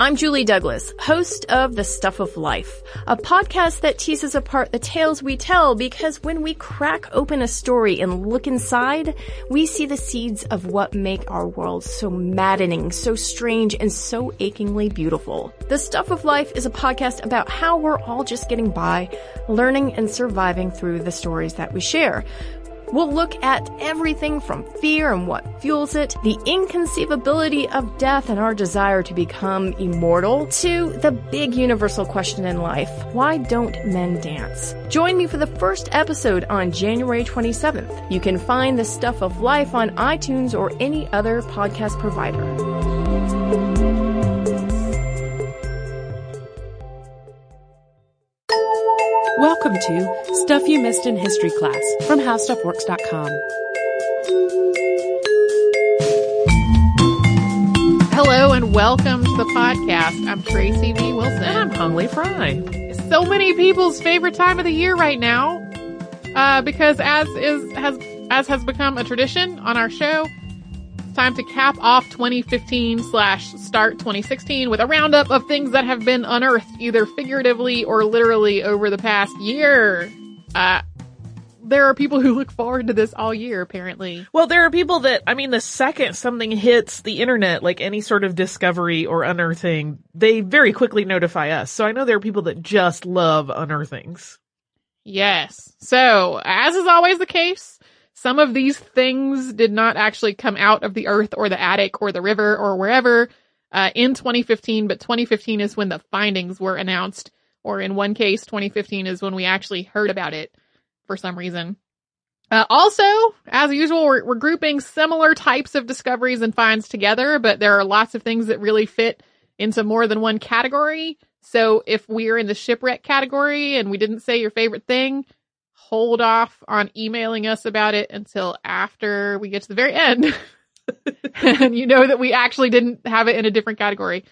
I'm Julie Douglas, host of The Stuff of Life, a podcast that teases apart the tales we tell because when we crack open a story and look inside, we see the seeds of what make our world so maddening, so strange, and so achingly beautiful. The Stuff of Life is a podcast about how we're all just getting by, learning and surviving through the stories that we share. We'll look at everything from fear and what fuels it, the inconceivability of death and our desire to become immortal, to the big universal question in life why don't men dance? Join me for the first episode on January 27th. You can find the stuff of life on iTunes or any other podcast provider. Welcome to Stuff You Missed in History Class from HowStuffWorks.com. Hello and welcome to the podcast. I'm Tracy V. Wilson. And I'm Holly Frey. so many people's favorite time of the year right now. Uh, because as is has as has become a tradition on our show, time to cap off 2015 slash start 2016 with a roundup of things that have been unearthed, either figuratively or literally over the past year. Uh, there are people who look forward to this all year, apparently. Well, there are people that, I mean, the second something hits the internet, like any sort of discovery or unearthing, they very quickly notify us. So I know there are people that just love unearthings. Yes. So, as is always the case, some of these things did not actually come out of the earth or the attic or the river or wherever uh, in 2015, but 2015 is when the findings were announced. Or in one case, 2015 is when we actually heard about it for some reason. Uh, also, as usual, we're, we're grouping similar types of discoveries and finds together, but there are lots of things that really fit into more than one category. So if we're in the shipwreck category and we didn't say your favorite thing, hold off on emailing us about it until after we get to the very end. and you know that we actually didn't have it in a different category.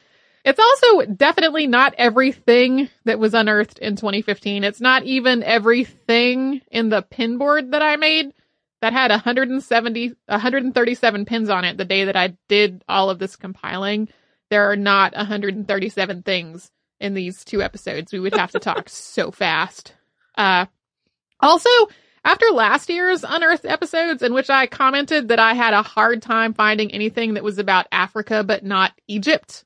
It's also definitely not everything that was unearthed in 2015. It's not even everything in the pin board that I made that had 170, 137 pins on it the day that I did all of this compiling. There are not 137 things in these two episodes. We would have to talk so fast. Uh, also, after last year's unearthed episodes in which I commented that I had a hard time finding anything that was about Africa but not Egypt,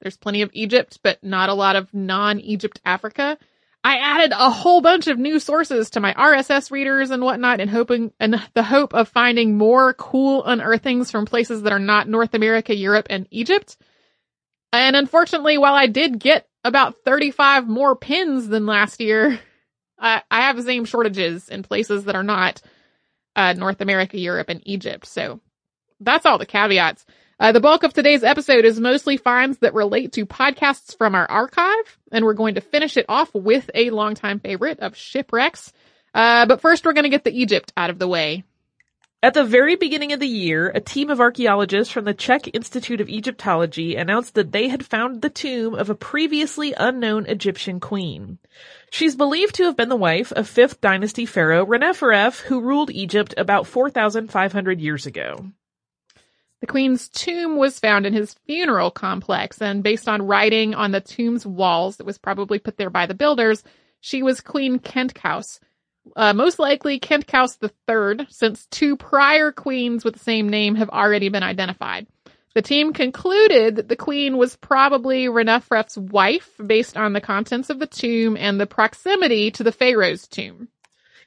there's plenty of Egypt, but not a lot of non Egypt Africa. I added a whole bunch of new sources to my RSS readers and whatnot and hoping, and the hope of finding more cool unearthings from places that are not North America, Europe, and Egypt. And unfortunately, while I did get about 35 more pins than last year, I, I have the same shortages in places that are not uh, North America, Europe, and Egypt. So that's all the caveats. Uh, the bulk of today's episode is mostly finds that relate to podcasts from our archive, and we're going to finish it off with a longtime favorite of shipwrecks. Uh, but first, we're going to get the Egypt out of the way. At the very beginning of the year, a team of archaeologists from the Czech Institute of Egyptology announced that they had found the tomb of a previously unknown Egyptian queen. She's believed to have been the wife of 5th dynasty pharaoh Reneferef, who ruled Egypt about 4,500 years ago. The queen's tomb was found in his funeral complex, and based on writing on the tomb's walls that was probably put there by the builders, she was Queen Khentkaus. Uh, most likely Khentkaus III, since two prior queens with the same name have already been identified. The team concluded that the queen was probably Reneferef's wife based on the contents of the tomb and the proximity to the pharaoh's tomb.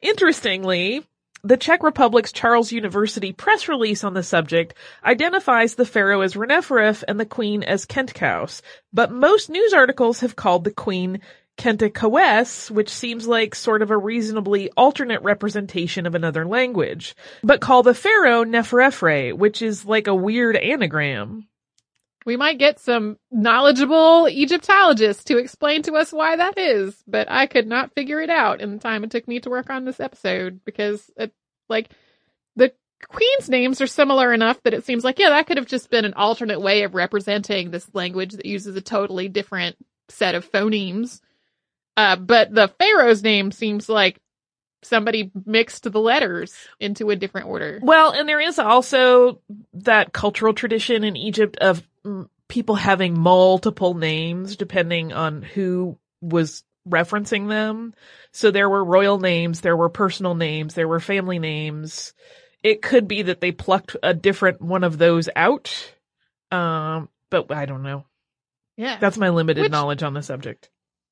Interestingly, the Czech Republic's Charles University press release on the subject identifies the pharaoh as Reneferef and the queen as Khentkaus, but most news articles have called the queen Khentkaus, which seems like sort of a reasonably alternate representation of another language, but call the pharaoh Neferefre, which is like a weird anagram. We might get some knowledgeable Egyptologists to explain to us why that is, but I could not figure it out in the time it took me to work on this episode because it, like, the queen's names are similar enough that it seems like, yeah, that could have just been an alternate way of representing this language that uses a totally different set of phonemes. Uh, but the pharaoh's name seems like somebody mixed the letters into a different order. Well, and there is also that cultural tradition in Egypt of people having multiple names depending on who was referencing them. So there were royal names, there were personal names, there were family names. It could be that they plucked a different one of those out. Um, but I don't know. Yeah. That's my limited Which, knowledge on the subject.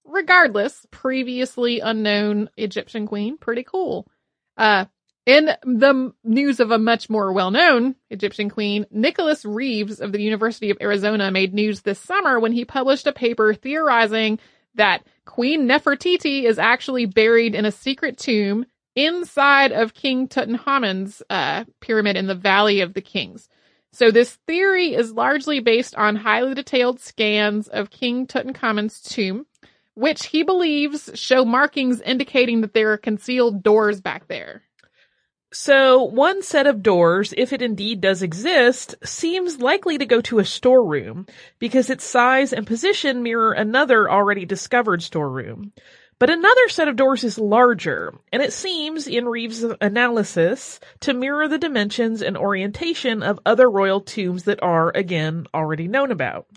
Regardless, previously unknown Egyptian queen, pretty cool. Uh, in the news of a much more well-known Egyptian queen, Nicholas Reeves of the University of Arizona made news this summer when he published a paper theorizing that Queen Nefertiti is actually buried in a secret tomb inside of King Tutankhamun's uh, pyramid in the Valley of the Kings. So this theory is largely based on highly detailed scans of King Tutankhamun's tomb, which he believes show markings indicating that there are concealed doors back there. So one set of doors, if it indeed does exist, seems likely to go to a storeroom because its size and position mirror another already discovered storeroom. But another set of doors is larger, and it seems, in Reeves' analysis, to mirror the dimensions and orientation of other royal tombs that are, again, already known about.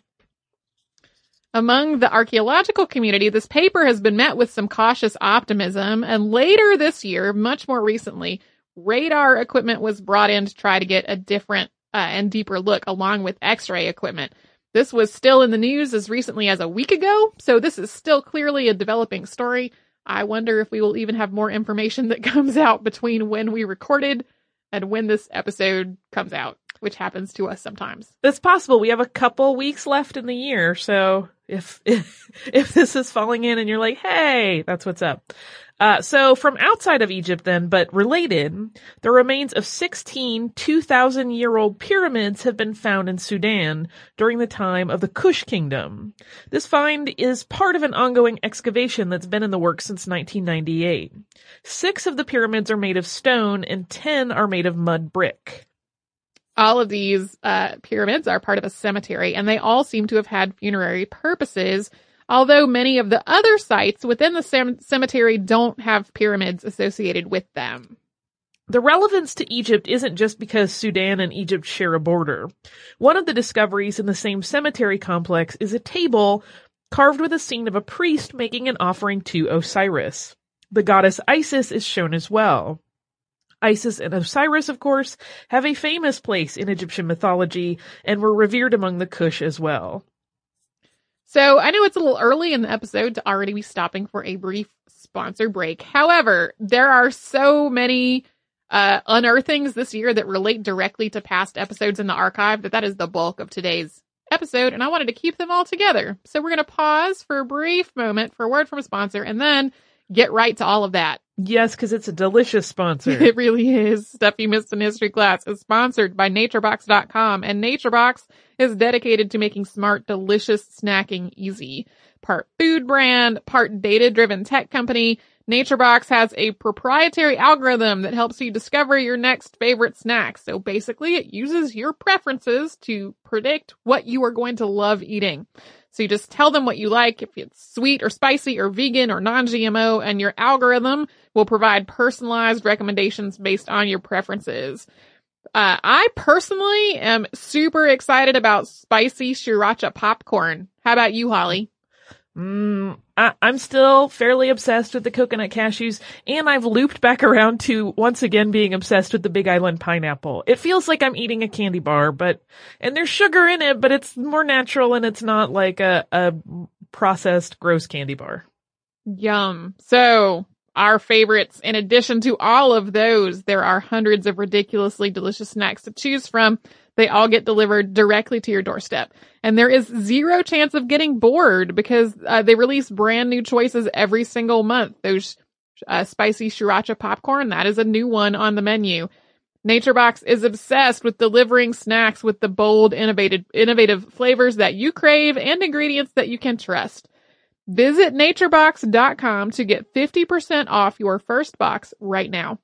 Among the archaeological community, this paper has been met with some cautious optimism, and later this year, much more recently, radar equipment was brought in to try to get a different uh, and deeper look along with x-ray equipment. This was still in the news as recently as a week ago, so this is still clearly a developing story. I wonder if we will even have more information that comes out between when we recorded and when this episode comes out, which happens to us sometimes. It's possible. We have a couple weeks left in the year, so if if if this is falling in and you're like, "Hey, that's what's up." Uh, so from outside of Egypt then, but related, the remains of 16 2,000 year old pyramids have been found in Sudan during the time of the Kush kingdom. This find is part of an ongoing excavation that's been in the works since 1998. Six of the pyramids are made of stone and 10 are made of mud brick. All of these uh, pyramids are part of a cemetery and they all seem to have had funerary purposes although many of the other sites within the cemetery don't have pyramids associated with them. The relevance to Egypt isn't just because Sudan and Egypt share a border. One of the discoveries in the same cemetery complex is a table carved with a scene of a priest making an offering to Osiris. The goddess Isis is shown as well. Isis and Osiris, of course, have a famous place in Egyptian mythology and were revered among the Kush as well. So I know it's a little early in the episode to already be stopping for a brief sponsor break. However, there are so many uh, unearthings this year that relate directly to past episodes in the archive that that is the bulk of today's episode, and I wanted to keep them all together. So we're going to pause for a brief moment for a word from a sponsor and then get right to all of that. Yes, because it's a delicious sponsor. It really is. Stuff You Missed in History Class is sponsored by NatureBox.com, and NatureBox is dedicated to making smart, delicious snacking easy. Part food brand, part data-driven tech company, NatureBox has a proprietary algorithm that helps you discover your next favorite snack. So basically, it uses your preferences to predict what you are going to love eating. So you just tell them what you like, if it's sweet or spicy or vegan or non-GMO, and your algorithm will provide personalized recommendations based on your preferences. Uh, I personally am super excited about spicy sriracha popcorn. How about you, Holly? Mm, I, I'm still fairly obsessed with the coconut cashews, and I've looped back around to once again being obsessed with the Big Island pineapple. It feels like I'm eating a candy bar, but, and there's sugar in it, but it's more natural and it's not like a, a processed gross candy bar. Yum. So, our favorites, in addition to all of those, there are hundreds of ridiculously delicious snacks to choose from. They all get delivered directly to your doorstep. And there is zero chance of getting bored because uh, they release brand new choices every single month. Those uh, spicy sriracha popcorn, that is a new one on the menu. NatureBox is obsessed with delivering snacks with the bold, innovative, innovative flavors that you crave and ingredients that you can trust. Visit naturebox.com to get 50% off your first box right now.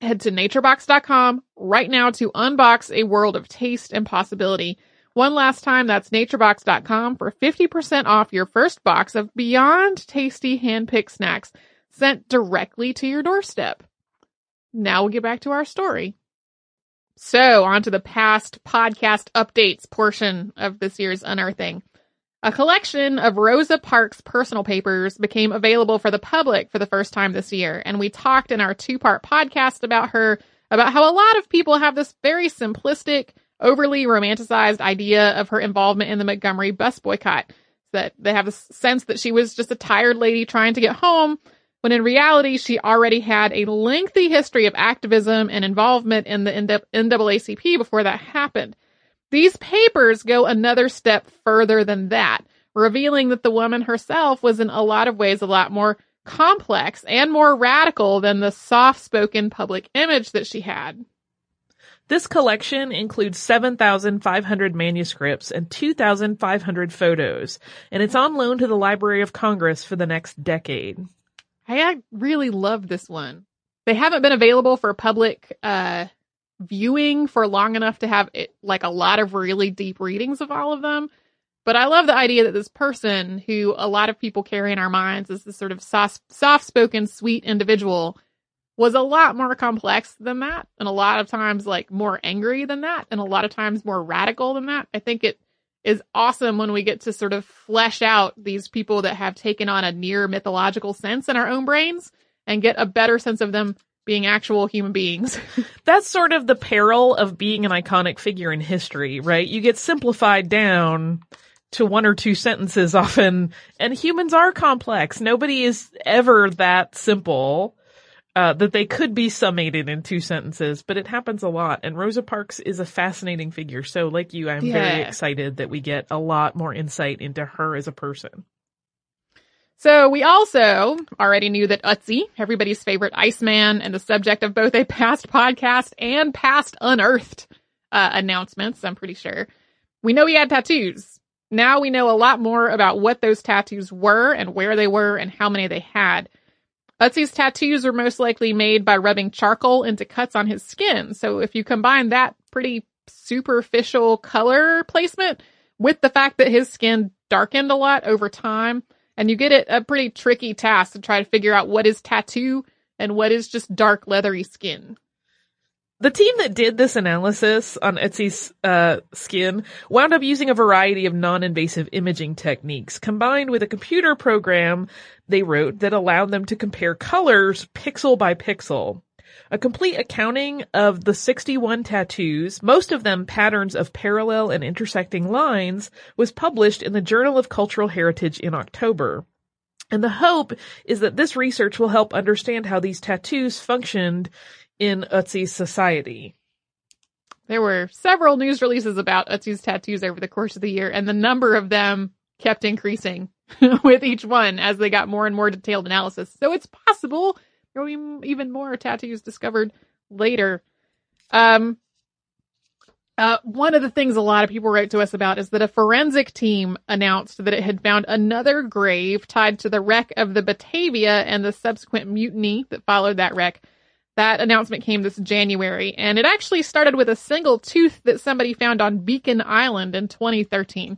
Head to naturebox.com right now to unbox a world of taste and possibility. One last time, that's naturebox.com for 50% off your first box of beyond tasty hand-picked snacks sent directly to your doorstep. Now we'll get back to our story. So, on to the past podcast updates portion of this year's Unearthing. A collection of Rosa Parks' personal papers became available for the public for the first time this year, and we talked in our two part podcast about her about how a lot of people have this very simplistic, overly romanticized idea of her involvement in the Montgomery bus boycott. That they have a sense that she was just a tired lady trying to get home, when in reality, she already had a lengthy history of activism and involvement in the NAACP before that happened. These papers go another step further than that, revealing that the woman herself was in a lot of ways a lot more complex and more radical than the soft spoken public image that she had. This collection includes 7,500 manuscripts and 2,500 photos, and it's on loan to the Library of Congress for the next decade. I really love this one. They haven't been available for public uh, viewing for long enough to have it, like a lot of really deep readings of all of them. But I love the idea that this person who a lot of people carry in our minds as this sort of soft, spoken, sweet individual was a lot more complex than that. And a lot of times like more angry than that. And a lot of times more radical than that. I think it is awesome when we get to sort of flesh out these people that have taken on a near mythological sense in our own brains and get a better sense of them being actual human beings. That's sort of the peril of being an iconic figure in history, right? You get simplified down to one or two sentences often, and humans are complex. Nobody is ever that simple. Uh, that they could be summated in two sentences, but it happens a lot. And Rosa Parks is a fascinating figure. So like you, I'm yeah. very excited that we get a lot more insight into her as a person. So we also already knew that Ötzi, everybody's favorite Iceman and the subject of both a past podcast and past unearthed uh, announcements, I'm pretty sure. We know he had tattoos. Now we know a lot more about what those tattoos were and where they were and how many they had. Ötzi's tattoos were most likely made by rubbing charcoal into cuts on his skin. So if you combine that pretty superficial color placement with the fact that his skin darkened a lot over time, and you get it a pretty tricky task to try to figure out what is tattoo and what is just dark leathery skin. The team that did this analysis on Ötzi's uh, skin wound up using a variety of non-invasive imaging techniques combined with a computer program they wrote that allowed them to compare colors pixel by pixel. A complete accounting of the 61 tattoos, most of them patterns of parallel and intersecting lines, was published in the Journal of Cultural Heritage in October. And the hope is that this research will help understand how these tattoos functioned in Ötzi's society. There were several news releases about Ötzi's tattoos over the course of the year, and the number of them kept increasing with each one as they got more and more detailed analysis. So it's possible even more tattoos discovered later. Um, uh, one of the things a lot of people wrote to us about is that a forensic team announced that it had found another grave tied to the wreck of the Batavia and the subsequent mutiny that followed that wreck. That announcement came this January, and it actually started with a single tooth that somebody found on Beacon Island in 2013.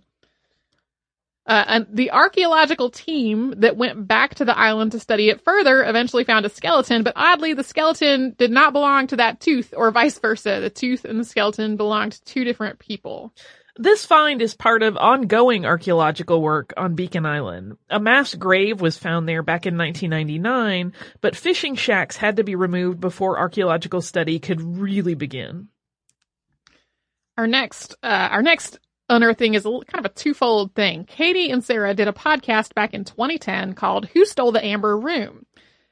Uh, and the archaeological team that went back to the island to study it further eventually found a skeleton, but oddly, the skeleton did not belong to that tooth, or vice versa. The tooth and the skeleton belonged to two different people. This find is part of ongoing archaeological work on Beacon Island. A mass grave was found there back in 1999, but fishing shacks had to be removed before archaeological study could really begin. Our next, uh, our next unearthing is a, kind of a twofold thing. Katie and Sarah did a podcast back in 2010 called Who Stole the Amber Room?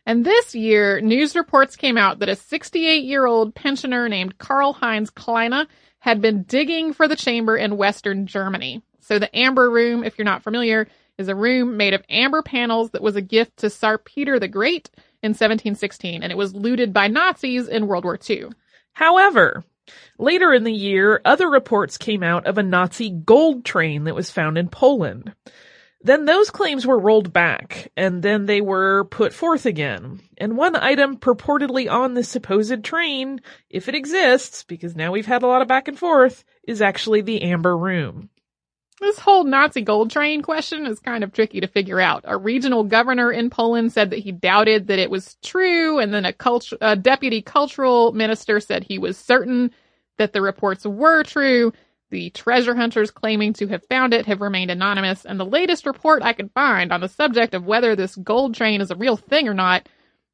And this year, news reports came out that a 68 year old pensioner named Karl Heinz Kleine had been digging for the chamber in Western Germany. So the Amber Room, if you're not familiar, is a room made of amber panels that was a gift to Tsar Peter the Great in 1716, and it was looted by Nazis in World War II. However, later in the year, other reports came out of a Nazi gold train that was found in Poland. Then those claims were rolled back, and then they were put forth again. And one item purportedly on the supposed train, if it exists, because now we've had a lot of back and forth, is actually the Amber Room. This whole Nazi gold train question is kind of tricky to figure out. A regional governor in Poland said that he doubted that it was true, and then a, cult- a deputy cultural minister said he was certain that the reports were true. The treasure hunters claiming to have found it have remained anonymous, and the latest report I could find on the subject of whether this gold train is a real thing or not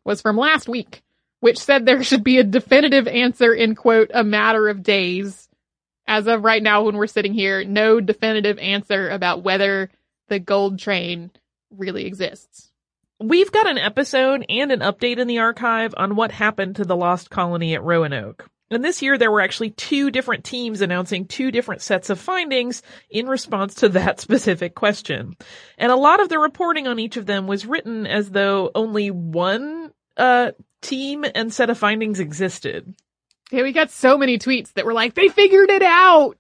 was from last week, which said there should be a definitive answer in quote, a matter of days. As of right now, when we're sitting here, no definitive answer about whether the gold train really exists. We've got an episode and an update in the archive on what happened to the lost colony at Roanoke. And this year there were actually two different teams announcing two different sets of findings in response to that specific question. And a lot of the reporting on each of them was written as though only one uh, team and set of findings existed. Yeah, we got so many tweets that were like, they figured it out!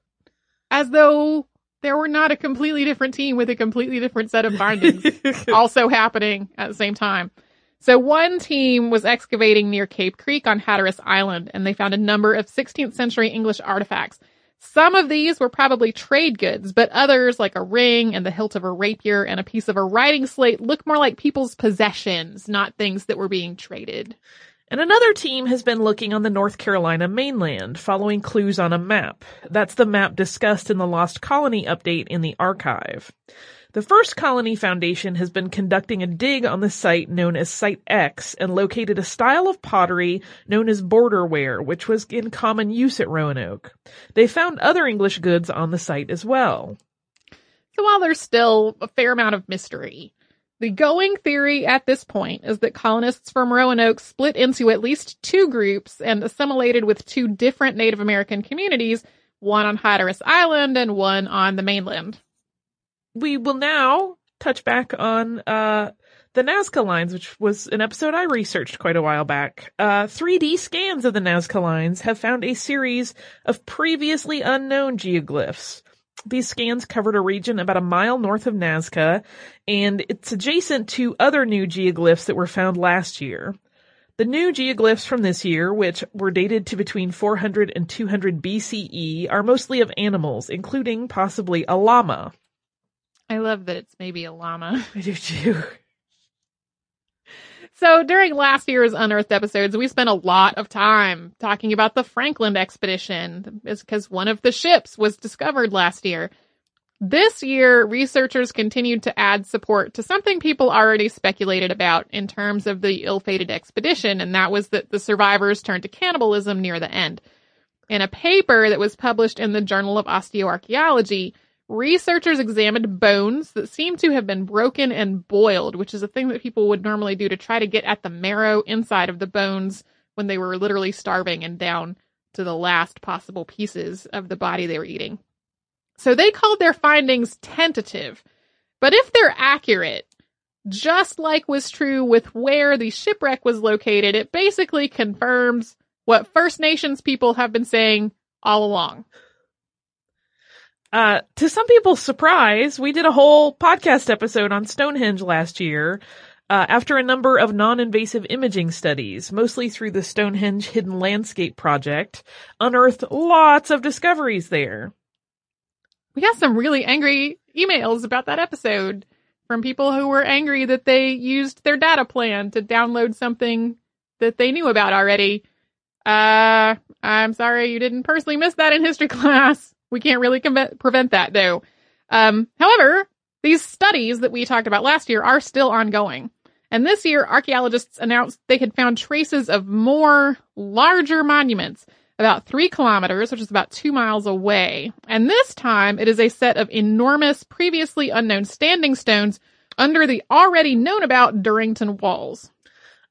As though there were not a completely different team with a completely different set of findings also happening at the same time. So one team was excavating near Cape Creek on Hatteras Island and they found a number of 16th century English artifacts. Some of these were probably trade goods, but others, like a ring and the hilt of a rapier and a piece of a writing slate, look more like people's possessions, not things that were being traded. And another team has been looking on the North Carolina mainland, following clues on a map. That's the map discussed in the Lost Colony update in the archive. The First Colony Foundation has been conducting a dig on the site known as Site X and located a style of pottery known as borderware, which was in common use at Roanoke. They found other English goods on the site as well. So while there's still a fair amount of mystery, the going theory at this point is that colonists from Roanoke split into at least two groups and assimilated with two different Native American communities, one on Hatteras Island and one on the mainland we will now touch back on uh, the Nazca lines, which was an episode I researched quite a while back. Uh, 3D scans of the Nazca lines have found a series of previously unknown geoglyphs. These scans covered a region about a mile north of Nazca, and it's adjacent to other new geoglyphs that were found last year. The new geoglyphs from this year, which were dated to between 400 and 200 BCE, are mostly of animals, including possibly a llama. I love that it's maybe a llama. I do too. So during last year's Unearthed episodes, we spent a lot of time talking about the Franklin expedition because one of the ships was discovered last year. This year, researchers continued to add support to something people already speculated about in terms of the ill-fated expedition, and that was that the survivors turned to cannibalism near the end. In a paper that was published in the Journal of Osteoarchaeology, researchers examined bones that seemed to have been broken and boiled, which is a thing that people would normally do to try to get at the marrow inside of the bones when they were literally starving and down to the last possible pieces of the body they were eating. So they called their findings tentative. But if they're accurate, just like was true with where the shipwreck was located, it basically confirms what First Nations people have been saying all along. Uh, to some people's surprise, we did a whole podcast episode on Stonehenge last year. Uh, after a number of non-invasive imaging studies, mostly through the Stonehenge Hidden Landscape Project, unearthed lots of discoveries there. We got some really angry emails about that episode from people who were angry that they used their data plan to download something that they knew about already. Uh, I'm sorry you didn't personally miss that in history class. We can't really com- prevent that though. Um, however, these studies that we talked about last year are still ongoing. And this year, archaeologists announced they had found traces of more larger monuments about three kilometers, which is about two miles away. And this time it is a set of enormous, previously unknown standing stones under the already known about Durrington walls.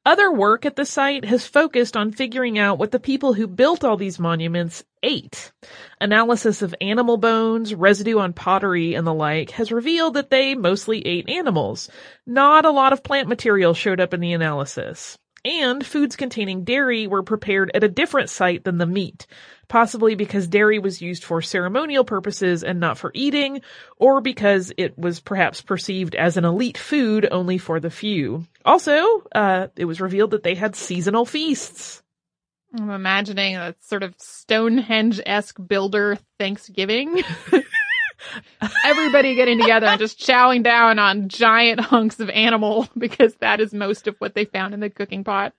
Other work at the site has focused on figuring out what the people who built all these monuments ate. Analysis of animal bones, residue on pottery, and the like has revealed that they mostly ate animals. Not a lot of plant material showed up in the analysis. And foods containing dairy were prepared at a different site than the meat, possibly because dairy was used for ceremonial purposes and not for eating, or because it was perhaps perceived as an elite food only for the few. Also, uh, it was revealed that they had seasonal feasts. I'm imagining a sort of Stonehenge-esque builder Thanksgiving. Everybody getting together and just chowing down on giant hunks of animal because that is most of what they found in the cooking pot.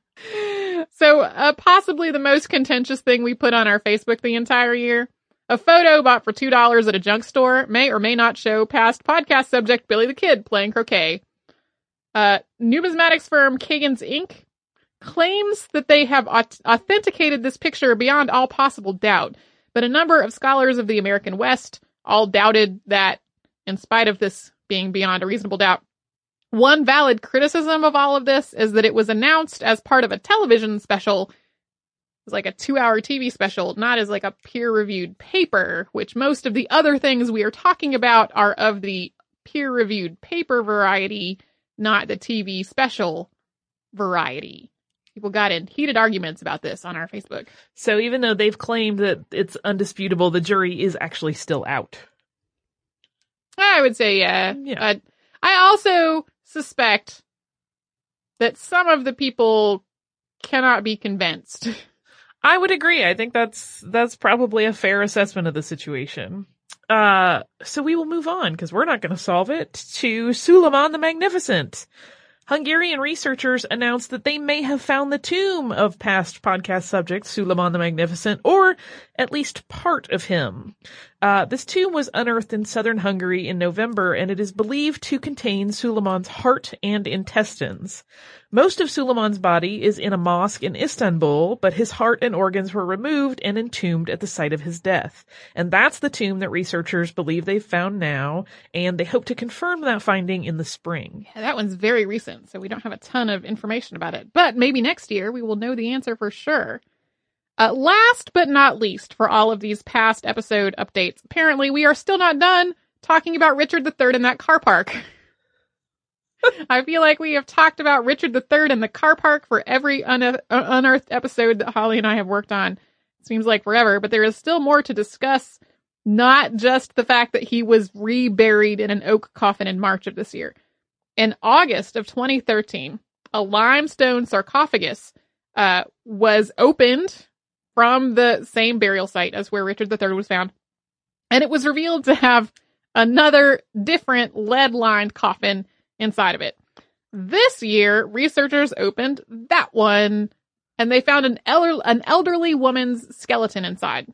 So, uh, possibly the most contentious thing we put on our Facebook the entire year. A photo bought for $2 at a junk store may or may not show past podcast subject Billy the Kid playing croquet. Uh, numismatics firm Kagin's Inc. claims that they have authenticated this picture beyond all possible doubt, but a number of scholars of the American West all doubted that in spite of this being beyond a reasonable doubt. One valid criticism of all of this is that it was announced as part of a television special. It was like a two hour TV special, not as like a peer reviewed paper, which most of the other things we are talking about are of the peer reviewed paper variety, not the TV special variety. People got in heated arguments about this on our Facebook. So even though they've claimed that it's undisputable, the jury is actually still out. I would say, yeah. yeah. Uh, I also suspect that some of the people cannot be convinced. I would agree. I think that's that's probably a fair assessment of the situation. Uh, so we will move on because we're not going to solve it to Suleiman the Magnificent. Hungarian researchers announced that they may have found the tomb of past podcast subject Suleiman the Magnificent, or at least part of him. Uh, this tomb was unearthed in southern Hungary in November, and it is believed to contain Suleiman's heart and intestines. Most of Suleiman's body is in a mosque in Istanbul, but his heart and organs were removed and entombed at the site of his death. And that's the tomb that researchers believe they've found now, and they hope to confirm that finding in the spring. Yeah, that one's very recent, so we don't have a ton of information about it. But maybe next year we will know the answer for sure. Uh, last but not least, for all of these past episode updates, apparently we are still not done talking about Richard III in that car park. I feel like we have talked about Richard III in the car park for every un- unearthed episode that Holly and I have worked on. It seems like forever, but there is still more to discuss. Not just the fact that he was reburied in an oak coffin in March of this year. In August of 2013, a limestone sarcophagus uh, was opened from the same burial site as where Richard III was found, and it was revealed to have another different lead lined coffin inside of it. This year, researchers opened that one and they found an, elder, an elderly woman's skeleton inside.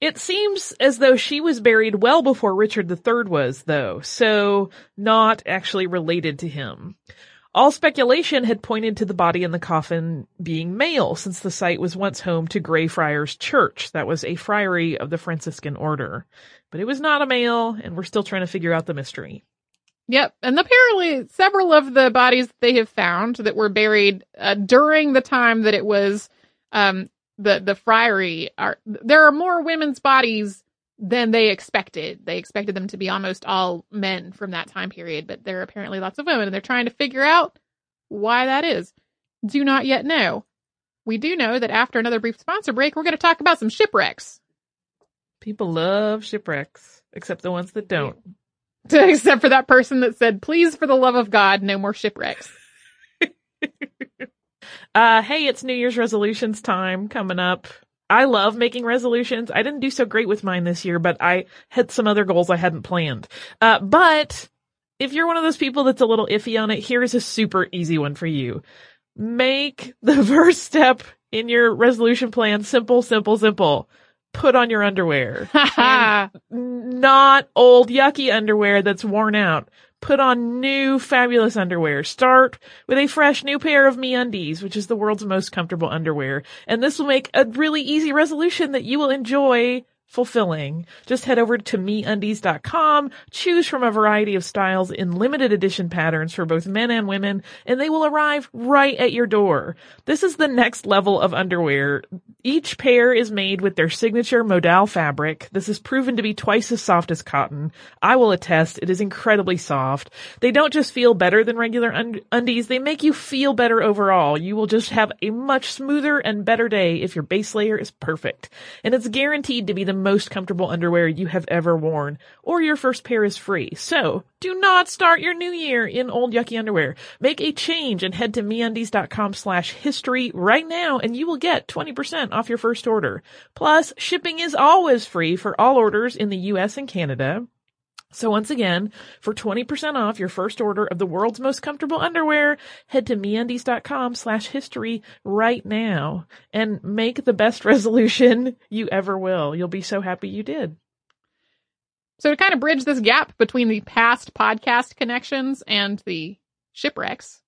It seems as though she was buried well before Richard III was, though, so not actually related to him. All speculation had pointed to the body in the coffin being male, since the site was once home to Greyfriars Church. That was a friary of the Franciscan order. But it was not a male, and we're still trying to figure out the mystery. Yep. And apparently several of the bodies they have found that were buried uh, during the time that it was um, the the friary are there are more women's bodies than they expected. They expected them to be almost all men from that time period, but there are apparently lots of women and they're trying to figure out why that is. Do not yet know. We do know that after another brief sponsor break, we're going to talk about some shipwrecks. People love shipwrecks, except the ones that don't. Except for that person that said, please, for the love of God, no more shipwrecks. uh, hey, it's New Year's resolutions time coming up. I love making resolutions. I didn't do so great with mine this year, but I had some other goals I hadn't planned. Uh, but if you're one of those people that's a little iffy on it, here's a super easy one for you. Make the first step in your resolution plan simple, simple, simple. Put on your underwear. not old yucky underwear that's worn out. Put on new fabulous underwear. Start with a fresh new pair of MeUndies, which is the world's most comfortable underwear. And this will make a really easy resolution that you will enjoy fulfilling. Just head over to meundies.com, choose from a variety of styles in limited edition patterns for both men and women, and they will arrive right at your door. This is the next level of underwear. Each pair is made with their signature modal fabric. This is proven to be twice as soft as cotton. I will attest it is incredibly soft. They don't just feel better than regular und- undies, they make you feel better overall. You will just have a much smoother and better day if your base layer is perfect. And it's guaranteed to be the most comfortable underwear you have ever worn, or your first pair is free. So, do not start your new year in old yucky underwear. Make a change and head to meundies.com slash history right now and you will get 20% off your first order. Plus, shipping is always free for all orders in the US and Canada. So once again, for 20% off your first order of the world's most comfortable underwear, head to meundies.com slash history right now and make the best resolution you ever will. You'll be so happy you did. So to kind of bridge this gap between the past podcast connections and the shipwrecks,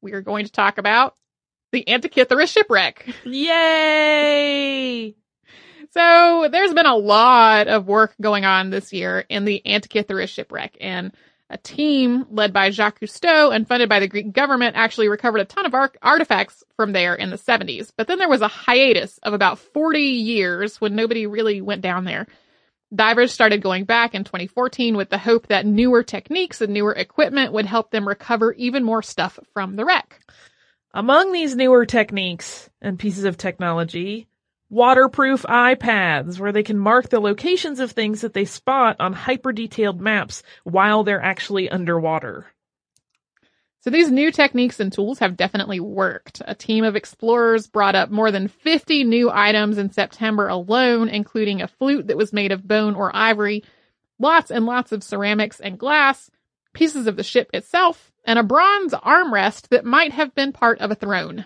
we are going to talk about the Antikythera shipwreck. Yay! So there's been a lot of work going on this year in the Antikythera shipwreck, and a team led by Jacques Cousteau and funded by the Greek government actually recovered a ton of ar- artifacts from there in the 70s. But then there was a hiatus of about 40 years when nobody really went down there. Divers started going back in 2014 with the hope that newer techniques and newer equipment would help them recover even more stuff from the wreck. Among these newer techniques and pieces of technology, waterproof iPads where they can mark the locations of things that they spot on hyper detailed maps while they're actually underwater. So these new techniques and tools have definitely worked. A team of explorers brought up more than 50 new items in September alone, including a flute that was made of bone or ivory, lots and lots of ceramics and glass, pieces of the ship itself, and a bronze armrest that might have been part of a throne.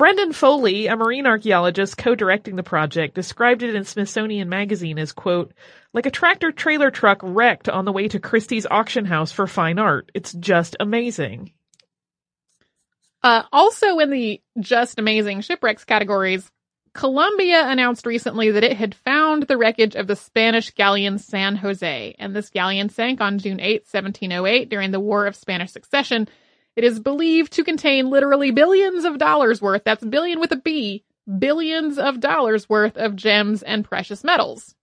Brendan Foley, a marine archaeologist co-directing the project, described it in Smithsonian Magazine as, quote, like a tractor trailer truck wrecked on the way to Christie's auction house for fine art. It's just amazing. Uh, also in the just amazing shipwrecks categories, Colombia announced recently that it had found the wreckage of the Spanish galleon San Jose, and this galleon sank on June 8, 1708 during the War of Spanish Succession. It is believed to contain literally billions of dollars worth, that's billion with a B, billions of dollars worth of gems and precious metals.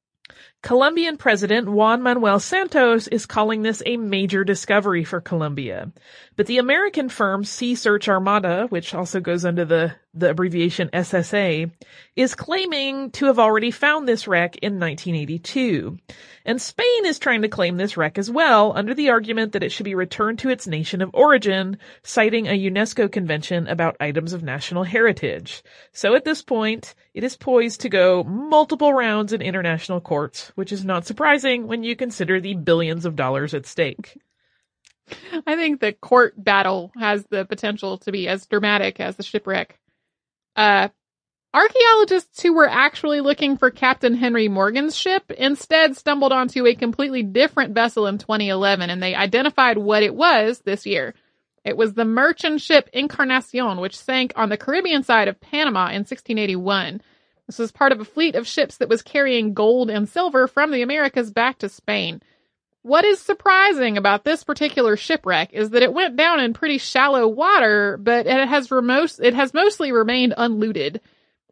Colombian President Juan Manuel Santos is calling this a major discovery for Colombia. But the American firm Sea Search Armada, which also goes under the, the abbreviation SSA, is claiming to have already found this wreck in 1982. And Spain is trying to claim this wreck as well under the argument that it should be returned to its nation of origin, citing a UNESCO convention about items of national heritage. So at this point, it is poised to go multiple rounds in international courts, which is not surprising when you consider the billions of dollars at stake. I think the court battle has the potential to be as dramatic as the shipwreck. Uh, Archaeologists who were actually looking for Captain Henry Morgan's ship instead stumbled onto a completely different vessel in 2011 and they identified what it was this year. It was the merchant ship Encarnacion, which sank on the Caribbean side of Panama in 1681. This was part of a fleet of ships that was carrying gold and silver from the Americas back to Spain. What is surprising about this particular shipwreck is that it went down in pretty shallow water, but it has, remos- it has mostly remained unlooted.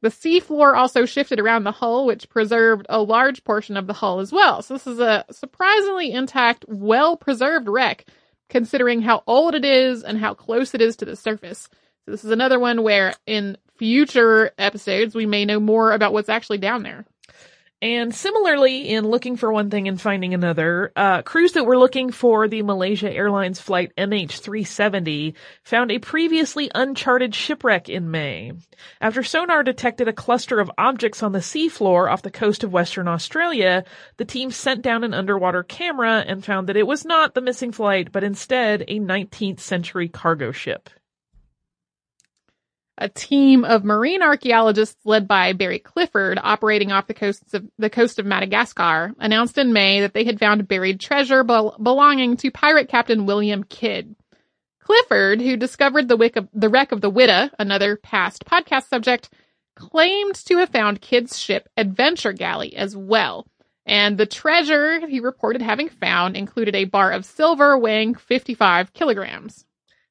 The seafloor also shifted around the hull, which preserved a large portion of the hull as well. So this is a surprisingly intact, well-preserved wreck, considering how old it is and how close it is to the surface. So this is another one where in future episodes we may know more about what's actually down there. And similarly, in looking for one thing and finding another, uh, crews that were looking for the Malaysia Airlines flight MH370 found a previously uncharted shipwreck in May. After sonar detected a cluster of objects on the seafloor off the coast of Western Australia, the team sent down an underwater camera and found that it was not the missing flight, but instead a 19th century cargo ship. A team of marine archaeologists led by Barry Clifford operating off the coasts of the coast of Madagascar announced in May that they had found buried treasure bel- belonging to pirate captain William Kidd. Clifford, who discovered the, of, the wreck of the Whydah, another past podcast subject, claimed to have found Kidd's ship Adventure Galley as well. And the treasure he reported having found included a bar of silver weighing 55 kilograms.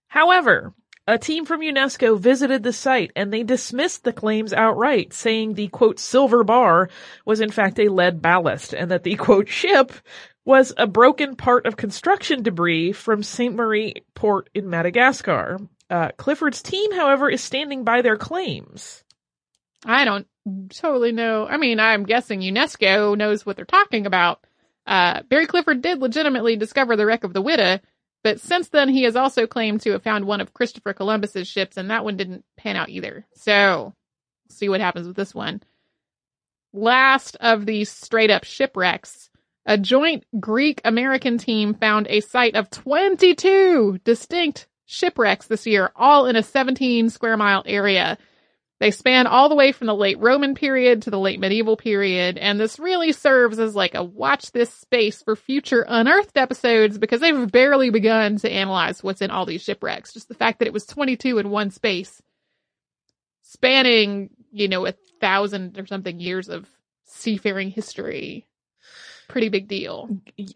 However, a team from UNESCO visited the site and they dismissed the claims outright, saying the quote silver bar was in fact a lead ballast and that the quote ship was a broken part of construction debris from Saint Marie port in Madagascar. Uh, Clifford's team, however, is standing by their claims. I don't totally know. I mean, I'm guessing UNESCO knows what they're talking about. Uh, Barry Clifford did legitimately discover the wreck of the Whydah, but since then, he has also claimed to have found one of Christopher Columbus's ships, and that one didn't pan out either. So, see what happens with this one. Last of these straight up shipwrecks, a joint Greek American team found a site of 22 distinct shipwrecks this year, all in a 17 square mile area. They span all the way from the late Roman period to the late medieval period, and this really serves as like a watch this space for future unearthed episodes because they've barely begun to analyze what's in all these shipwrecks. Just the fact that it was 22 in one space, spanning, you know, a thousand or something years of seafaring history. Pretty big deal.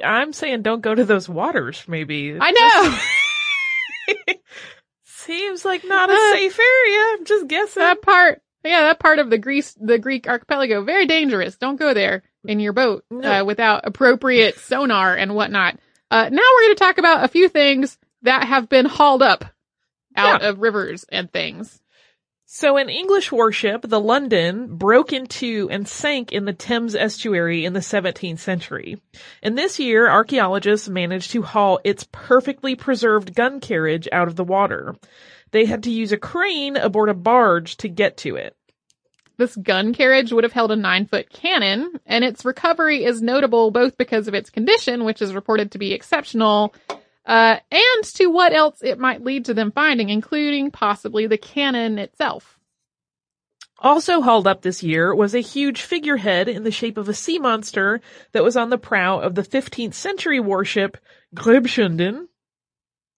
I'm saying don't go to those waters, maybe. I know! Seems like not a safe area. I'm just guessing. That part, yeah, that part of the Greece, the Greek archipelago, very dangerous. Don't go there in your boat no. uh, without appropriate sonar and whatnot. Uh, now we're going to talk about a few things that have been hauled up out yeah. of rivers and things. So an English warship, the London, broke into and sank in the Thames estuary in the 17th century. And this year, archaeologists managed to haul its perfectly preserved gun carriage out of the water. They had to use a crane aboard a barge to get to it. This gun carriage would have held a nine foot cannon, and its recovery is notable both because of its condition, which is reported to be exceptional, uh, and to what else it might lead to them finding, including possibly the cannon itself. Also hauled up this year was a huge figurehead in the shape of a sea monster that was on the prow of the 15th century warship Gribshunden.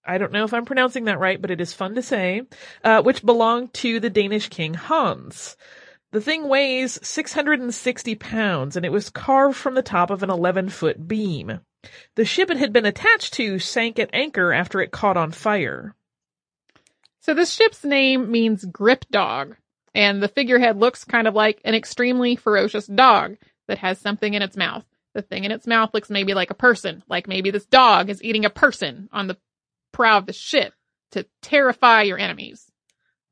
I don't know if I'm pronouncing that right, but it is fun to say, uh, which belonged to the Danish king Hans. The thing weighs 660 pounds and it was carved from the top of an 11 foot beam. The ship it had been attached to sank at anchor after it caught on fire. So this ship's name means grip dog, and the figurehead looks kind of like an extremely ferocious dog that has something in its mouth. The thing in its mouth looks maybe like a person, like maybe this dog is eating a person on the prow of the ship to terrify your enemies.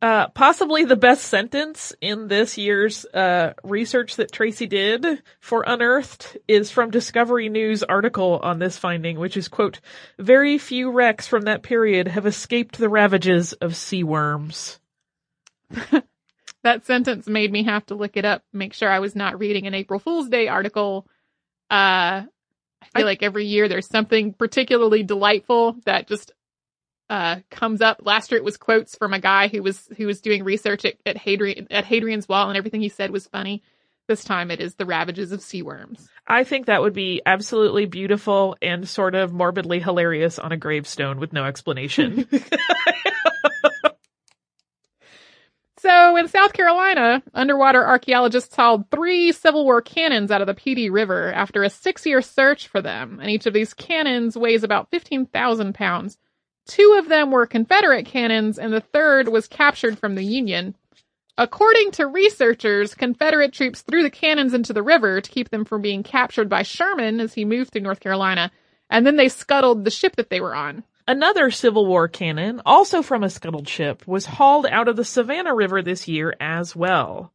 Uh, possibly the best sentence in this year's uh, research that Tracy did for Unearthed is from Discovery News article on this finding, which is quote, very few wrecks from that period have escaped the ravages of sea worms. that sentence made me have to look it up, make sure I was not reading an April Fool's Day article. Uh, I feel I, like every year there's something particularly delightful that just uh, comes up. Last year it was quotes from a guy who was who was doing research at, at Hadrian at Hadrian's Wall, and everything he said was funny. This time it is the ravages of sea worms. I think that would be absolutely beautiful and sort of morbidly hilarious on a gravestone with no explanation. So in South Carolina, underwater archaeologists hauled three Civil War cannons out of the Pee Dee River after a six year search for them, and each of these cannons weighs about 15,000 pounds. Two of them were Confederate cannons, and the third was captured from the Union. According to researchers, Confederate troops threw the cannons into the river to keep them from being captured by Sherman as he moved through North Carolina, and then they scuttled the ship that they were on. Another Civil War cannon, also from a scuttled ship, was hauled out of the Savannah River this year as well.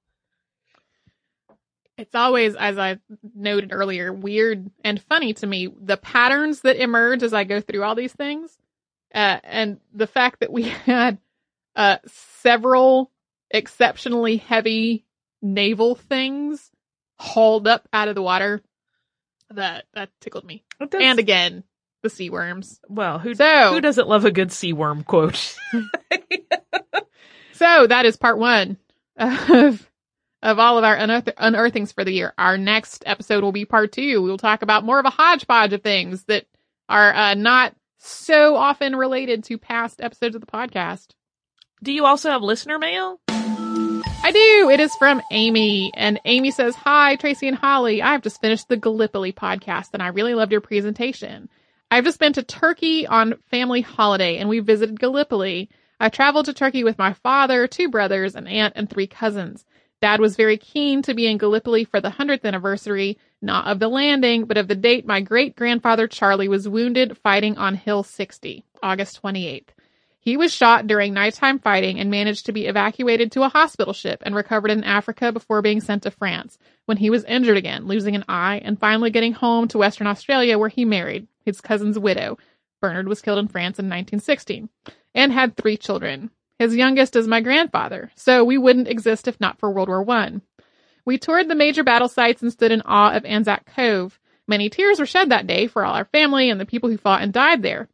It's always, as I noted earlier, weird and funny to me the patterns that emerge as I go through all these things, uh, and the fact that we had uh, several exceptionally heavy naval things hauled up out of the water. That that tickled me. And again, the sea worms. Well, who So- who doesn't love a good sea worm quote? So that is part one of of all of our unearth- unearthings for the year. Our next episode will be part two. We will talk about more of a hodgepodge of things that are uh, not so often related to past episodes of the podcast. Do you also have listener mail? I do. It is from Amy. And Amy says, Hi, Tracy and Holly. I've just finished the Gallipoli podcast and I really loved your presentation. I've just been to Turkey on family holiday and we visited Gallipoli. I traveled to Turkey with my father, two brothers, an aunt, and three cousins. Dad was very keen to be in Gallipoli for the 100th anniversary, not of the landing, but of the date my great grandfather Charlie was wounded fighting on Hill 60, August 28th. He was shot during nighttime fighting and managed to be evacuated to a hospital ship and recovered in Africa before being sent to France when he was injured again, losing an eye, and finally getting home to Western Australia where he married his cousin's widow. Bernard was killed in France in 1916 and had three children. His youngest is my grandfather, so we wouldn't exist if not for World War One. We toured the major battle sites and stood in awe of Anzac Cove. Many tears were shed that day for all our family and the people who fought and died there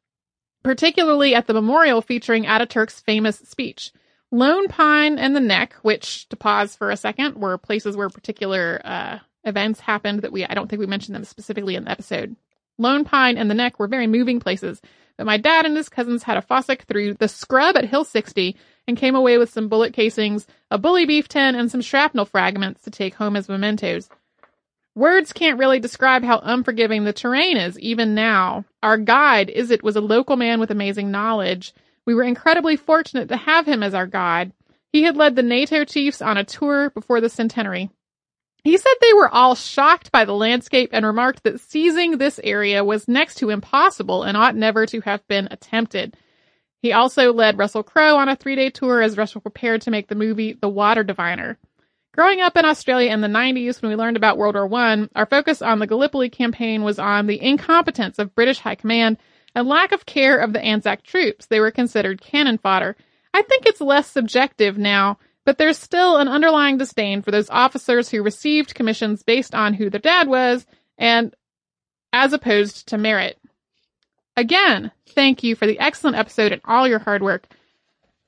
particularly at the memorial featuring Ataturk's famous speech. Lone Pine and the Neck, which, to pause for a second, were places where particular uh, events happened that we, I don't think we mentioned them specifically in the episode. Lone Pine and the Neck were very moving places, but my dad and his cousins had a Fossick through the scrub at Hill 60 and came away with some bullet casings, a bully beef tin, and some shrapnel fragments to take home as mementos. Words can't really describe how unforgiving the terrain is, even now. Our guide, Izzet, was a local man with amazing knowledge. We were incredibly fortunate to have him as our guide. He had led the NATO chiefs on a tour before the centenary. He said they were all shocked by the landscape and remarked that seizing this area was next to impossible and ought never to have been attempted. He also led Russell Crowe on a three day tour as Russell prepared to make the movie The Water Diviner. Growing up in Australia in the 90s when we learned about World War One, our focus on the Gallipoli campaign was on the incompetence of British High Command and lack of care of the Anzac troops. They were considered cannon fodder. I think it's less subjective now, but there's still an underlying disdain for those officers who received commissions based on who their dad was and as opposed to merit. Again, thank you for the excellent episode and all your hard work.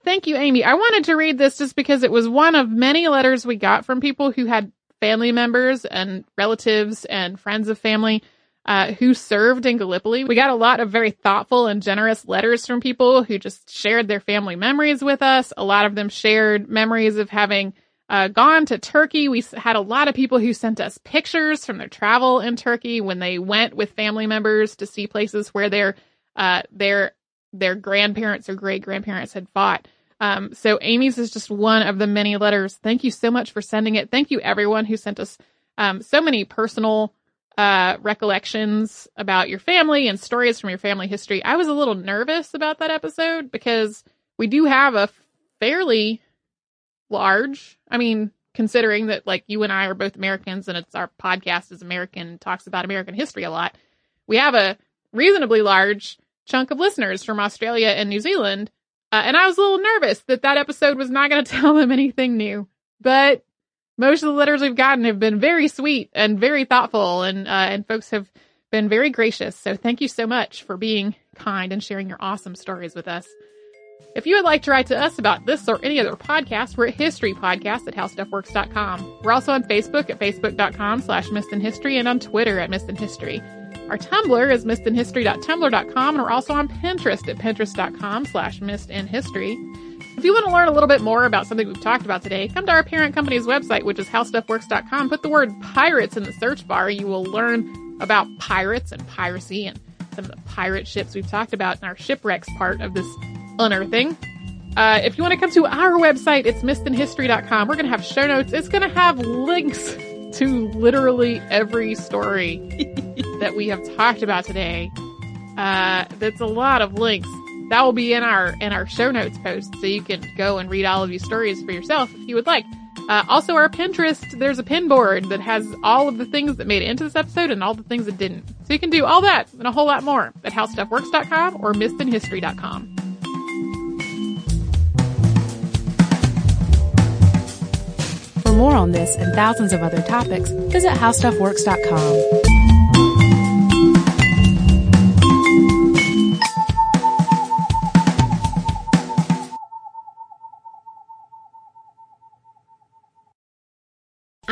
Thank you, Amy. I wanted to read this just because it was one of many letters we got from people who had family members and relatives and friends of family uh, who served in Gallipoli. We got a lot of very thoughtful and generous letters from people who just shared their family memories with us. A lot of them shared memories of having uh, gone to Turkey. We had a lot of people who sent us pictures from their travel in Turkey when they went with family members to see places where their uh, their their grandparents or great grandparents had fought. Um, so Amy's is just one of the many letters. Thank you so much for sending it. Thank you everyone who sent us um, so many personal uh, recollections about your family and stories from your family history. I was a little nervous about that episode because we do have a fairly large, I mean, considering that like you and I are both Americans and it's our podcast is American, talks about American history a lot. We have a reasonably large chunk of listeners from Australia and New Zealand. Uh, and I was a little nervous that that episode was not going to tell them anything new. But most of the letters we've gotten have been very sweet and very thoughtful, and uh, and folks have been very gracious. So thank you so much for being kind and sharing your awesome stories with us. If you would like to write to us about this or any other podcast, we're at History Podcast at HowStuffWorks.com. We're also on Facebook at Facebook.com slash History and on Twitter at History. Our Tumblr is missedinhistory.tumblr.com and we're also on Pinterest at Pinterest.com slash History. If you want to learn a little bit more about something we've talked about today, come to our parent company's website, which is howstuffworks.com. Put the word pirates in the search bar. You will learn about pirates and piracy and some of the pirate ships we've talked about in our shipwrecks part of this unearthing. Uh, if you want to come to our website, it's missedinhistory.com. We're going to have show notes. It's going to have links to literally every story that we have talked about today. Uh, that's a lot of links. That will be in our in our show notes post, so you can go and read all of these stories for yourself if you would like. Uh, also, our Pinterest, there's a pin board that has all of the things that made it into this episode and all the things that didn't. So you can do all that and a whole lot more at howstuffworks.com or missedinhistory.com. For more on this and thousands of other topics, visit howstuffworks.com.